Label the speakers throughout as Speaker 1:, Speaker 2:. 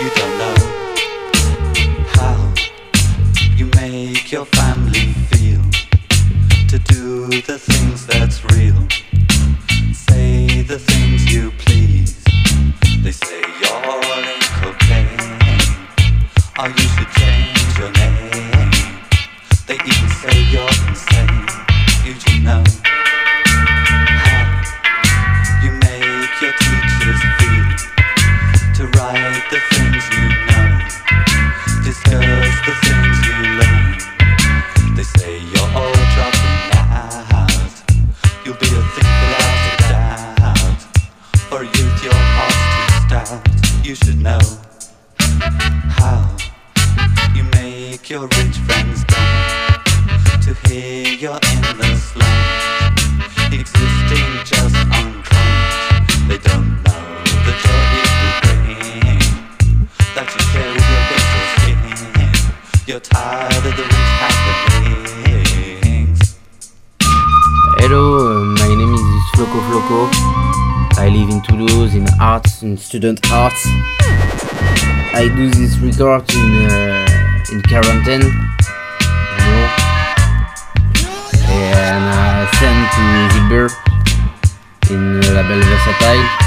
Speaker 1: you,
Speaker 2: don't know how you make your family feel to do the thing.
Speaker 3: student arts. I do this record in uh, in quarantine, you know, and I send to Gilbert in label Versatile.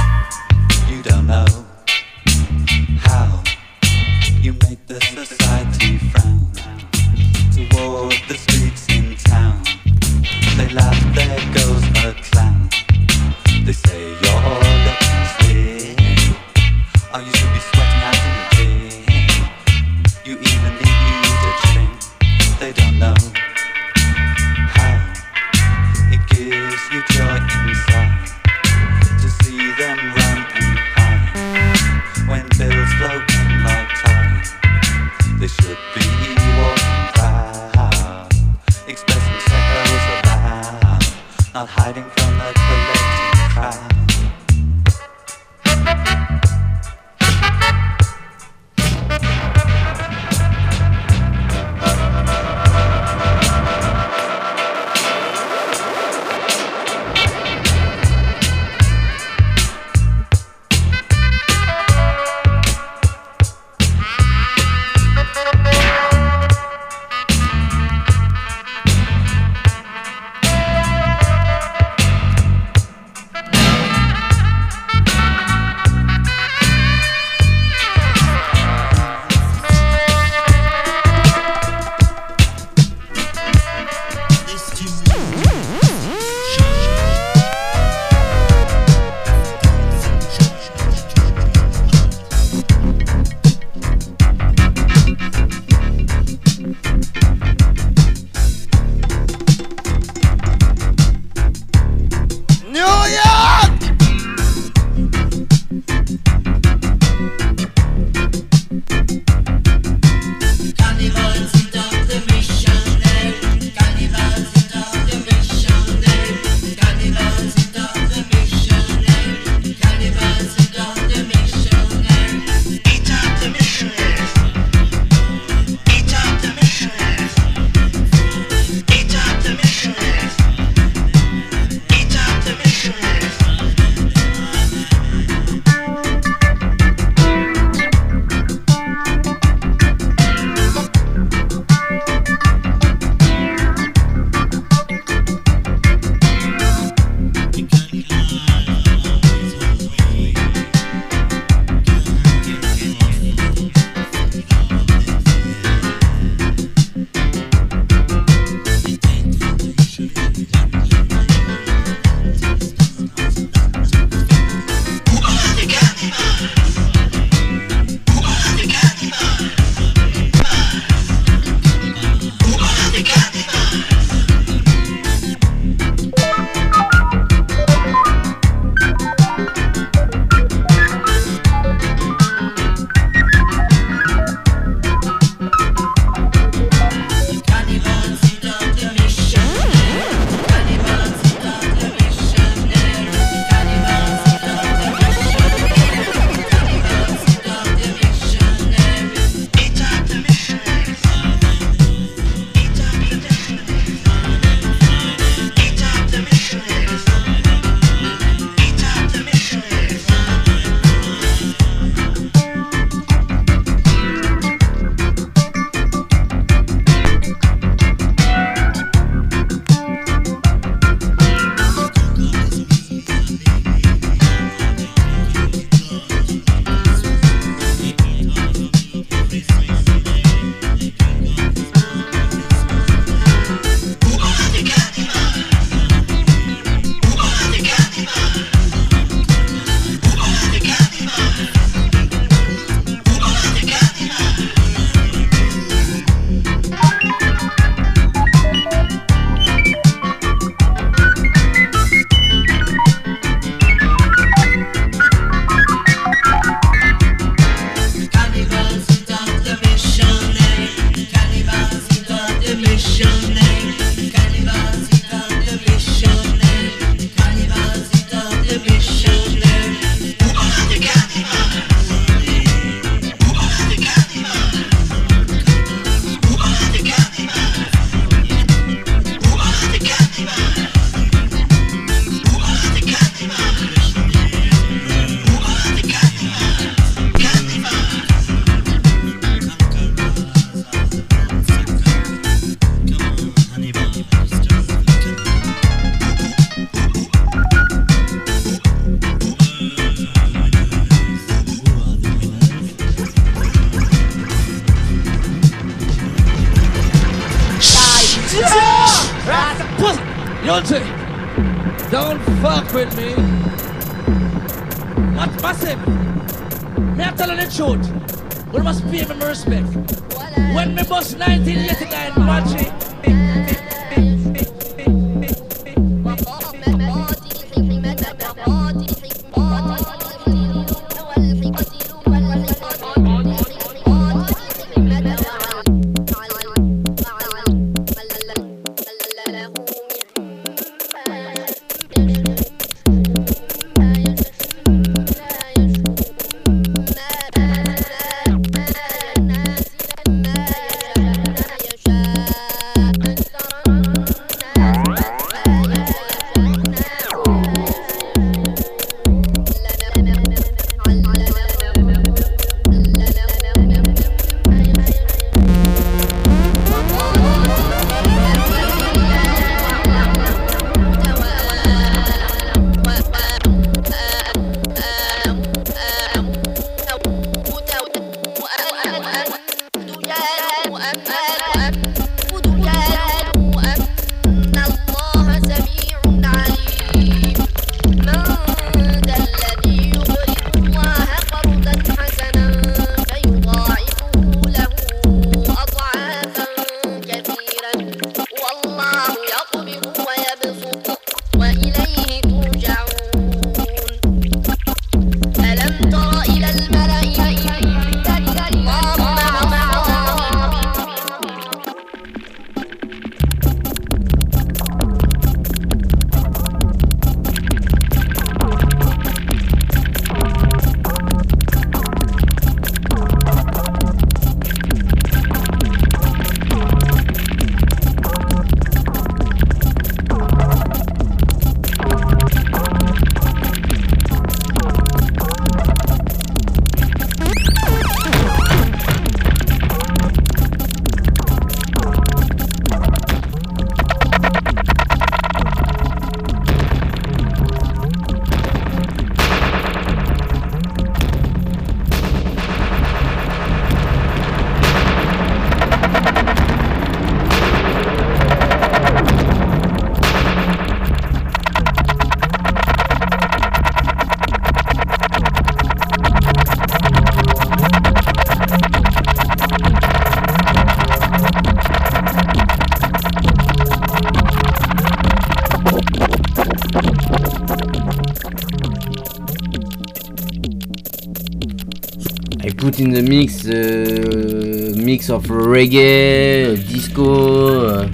Speaker 2: In the
Speaker 3: mix uh, mix of reggae, disco, uh,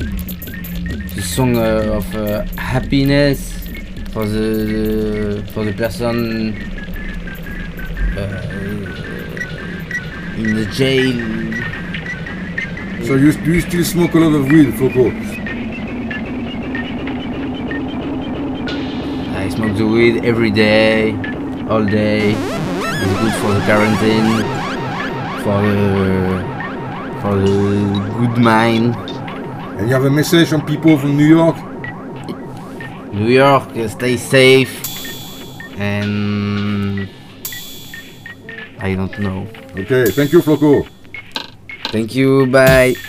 Speaker 3: the song uh, of uh, happiness for the for the person uh, in the jail.
Speaker 1: So you, do you still smoke a lot of weed, Floco?
Speaker 3: I smoke the weed every day, all day. It's good for the quarantine for the for the good mind.
Speaker 1: And you have a message on people from New York?
Speaker 3: New York, uh, stay safe, and I don't know.
Speaker 1: Okay, thank you, Floco.
Speaker 3: Thank you. Bye.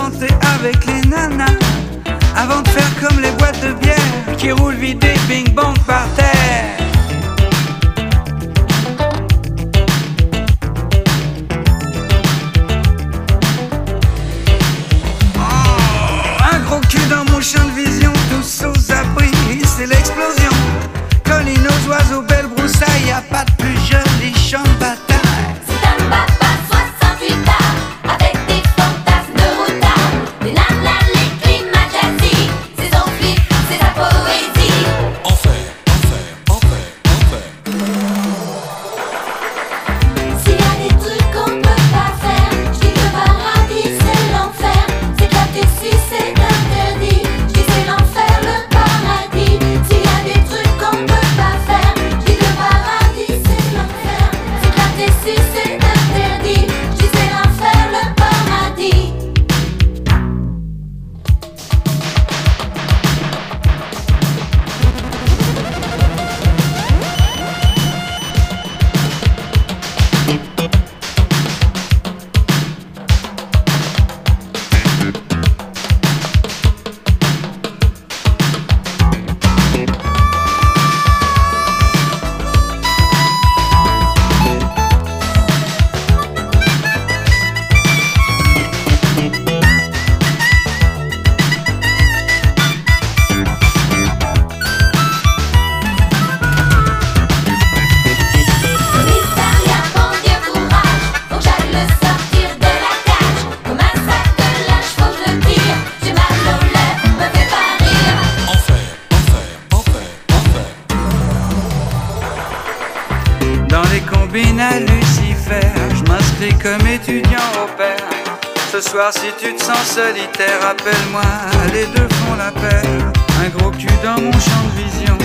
Speaker 4: avec les nanas. Avant de faire comme les boîtes de bière qui roulent vite des bing bang par terre. Ce soir, si tu te sens solitaire, appelle-moi. Les deux font la paire. Un gros cul dans mon champ de vision.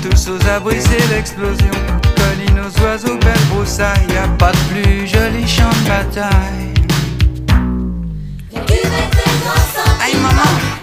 Speaker 4: Tous aux abris, c'est l'explosion. Colline aux oiseaux, belle broussaille. Y a pas de plus joli champ de bataille. Aïe, maman!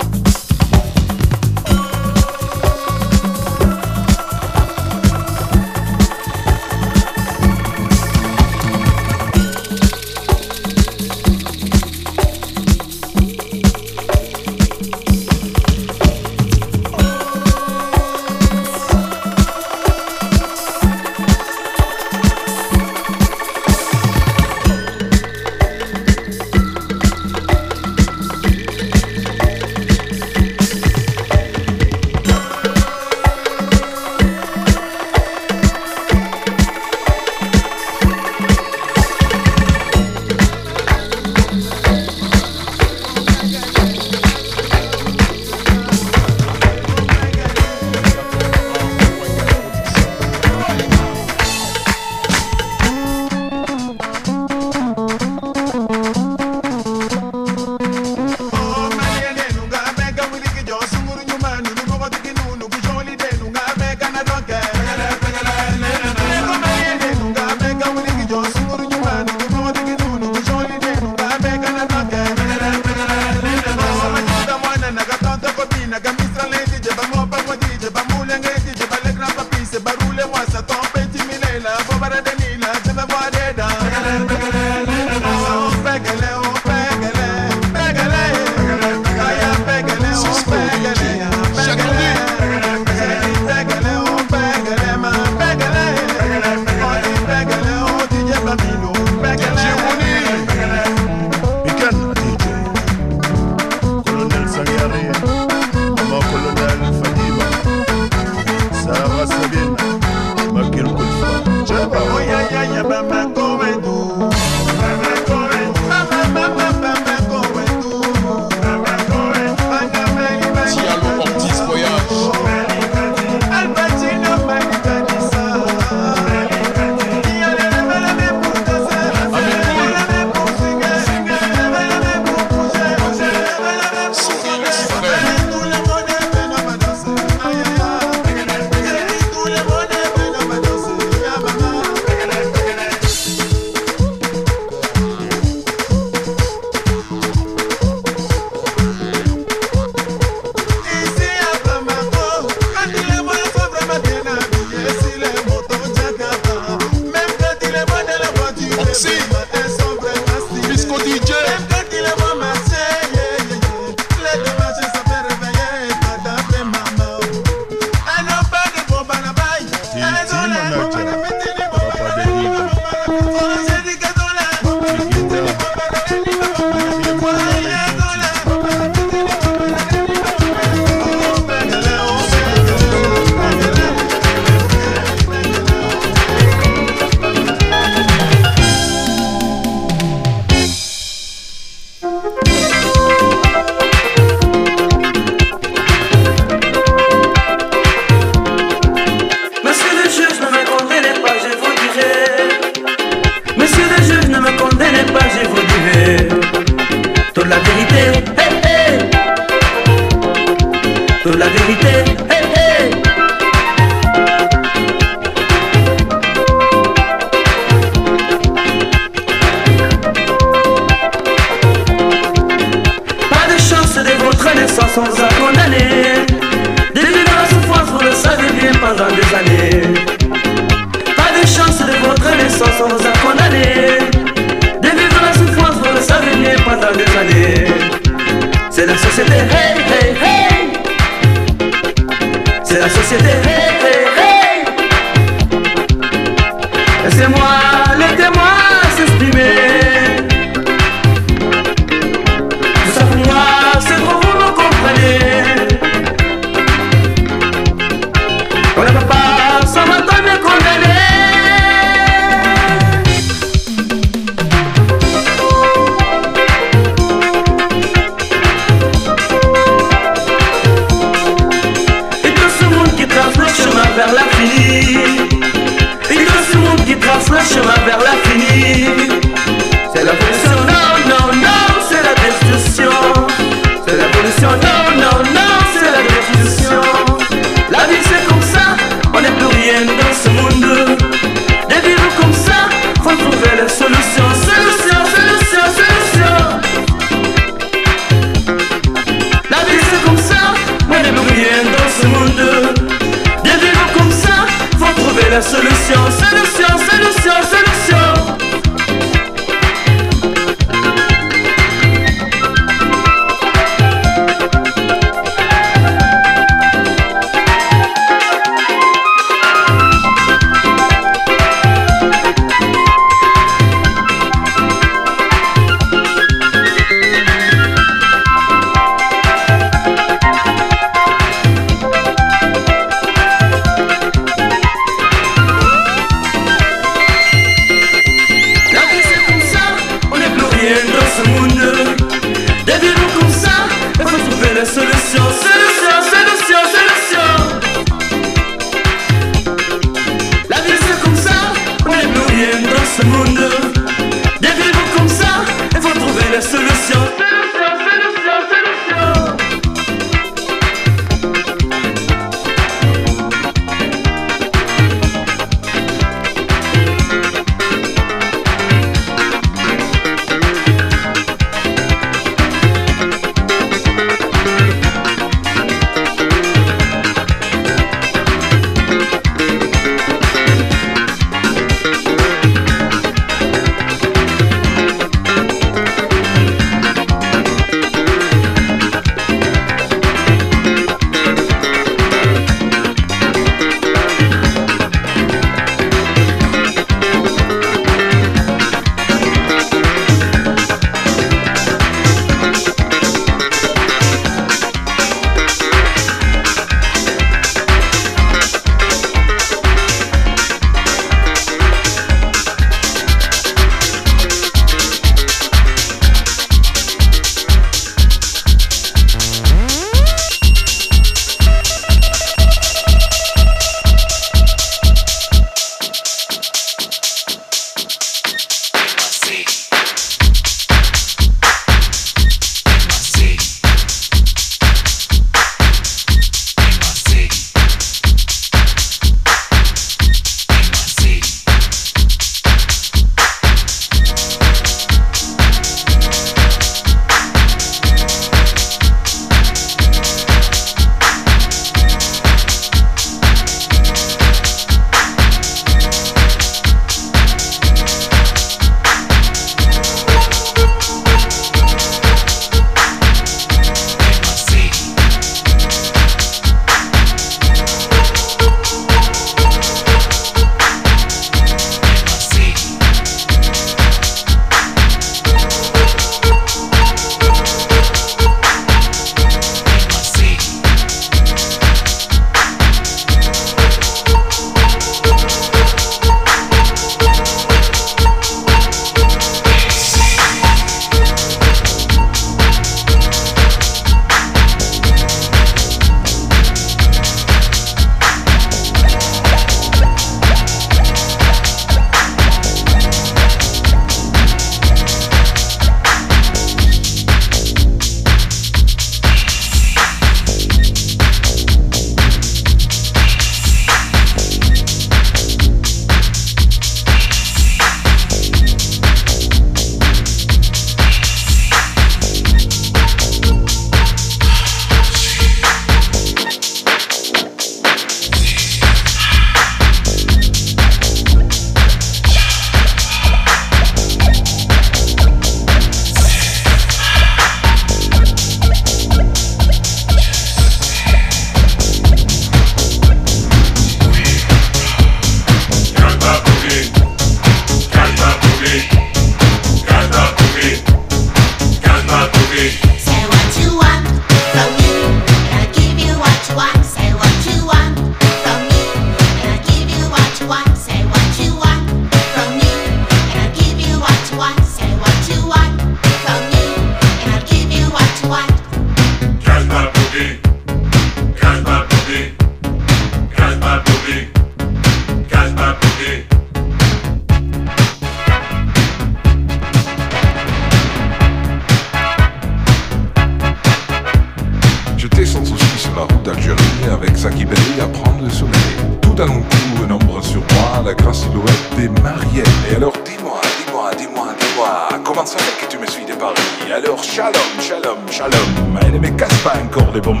Speaker 5: Ça fait que tu me suis de Paris? Alors shalom, shalom, shalom, elle me casse pas encore les bonbons.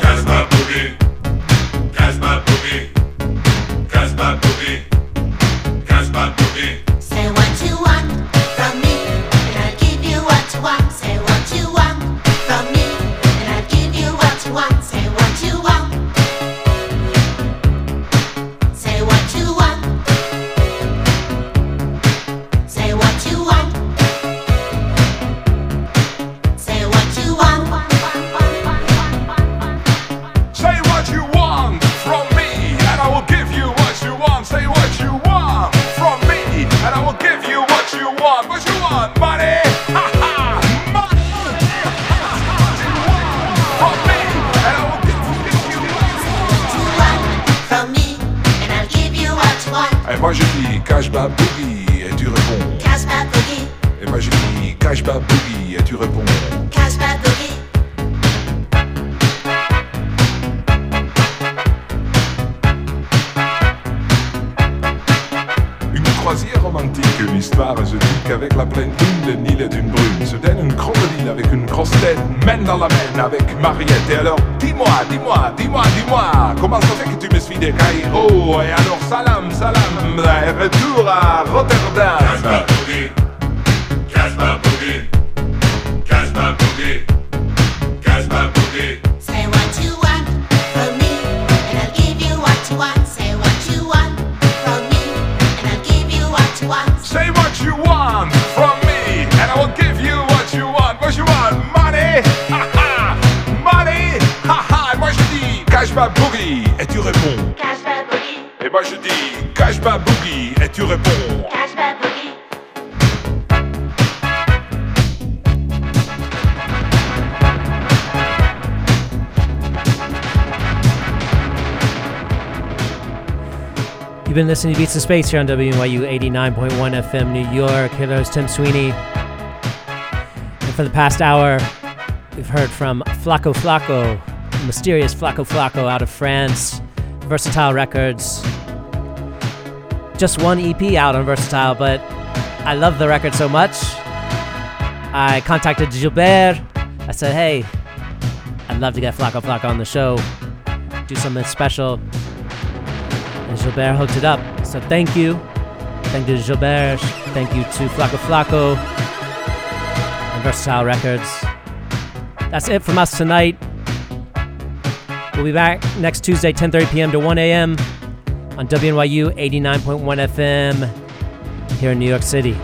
Speaker 6: Casse ma boogie, casse ma boogie, casse ma boogie, casse ma boogie.
Speaker 5: Dis, cache ma boogie, et tu réponds.
Speaker 7: Cash my boogie,
Speaker 5: Et moi je dis, cache ma boogie, et tu réponds.
Speaker 7: cash my boogie.
Speaker 8: You've been listening to Beats in Space here on WNYU 89.1 FM New York. Here is Tim Sweeney. And for the past hour, we've heard from Floco Floco, mysterious Floco Floco out of France, Versatile Records. Just one EP out on Versatile, but I love the record so much. I contacted Gilbert. I said, hey, I'd love to get Floco Floco on the show, do something special. And Gilbert hooked it up. So thank you. Thank you to Gilbert. Thank you to Floco Floco and Versatile Records. That's it from us tonight. We'll be back next Tuesday, 10:30 p.m. to 1 a.m. on WNYU 89.1 FM here in New York City.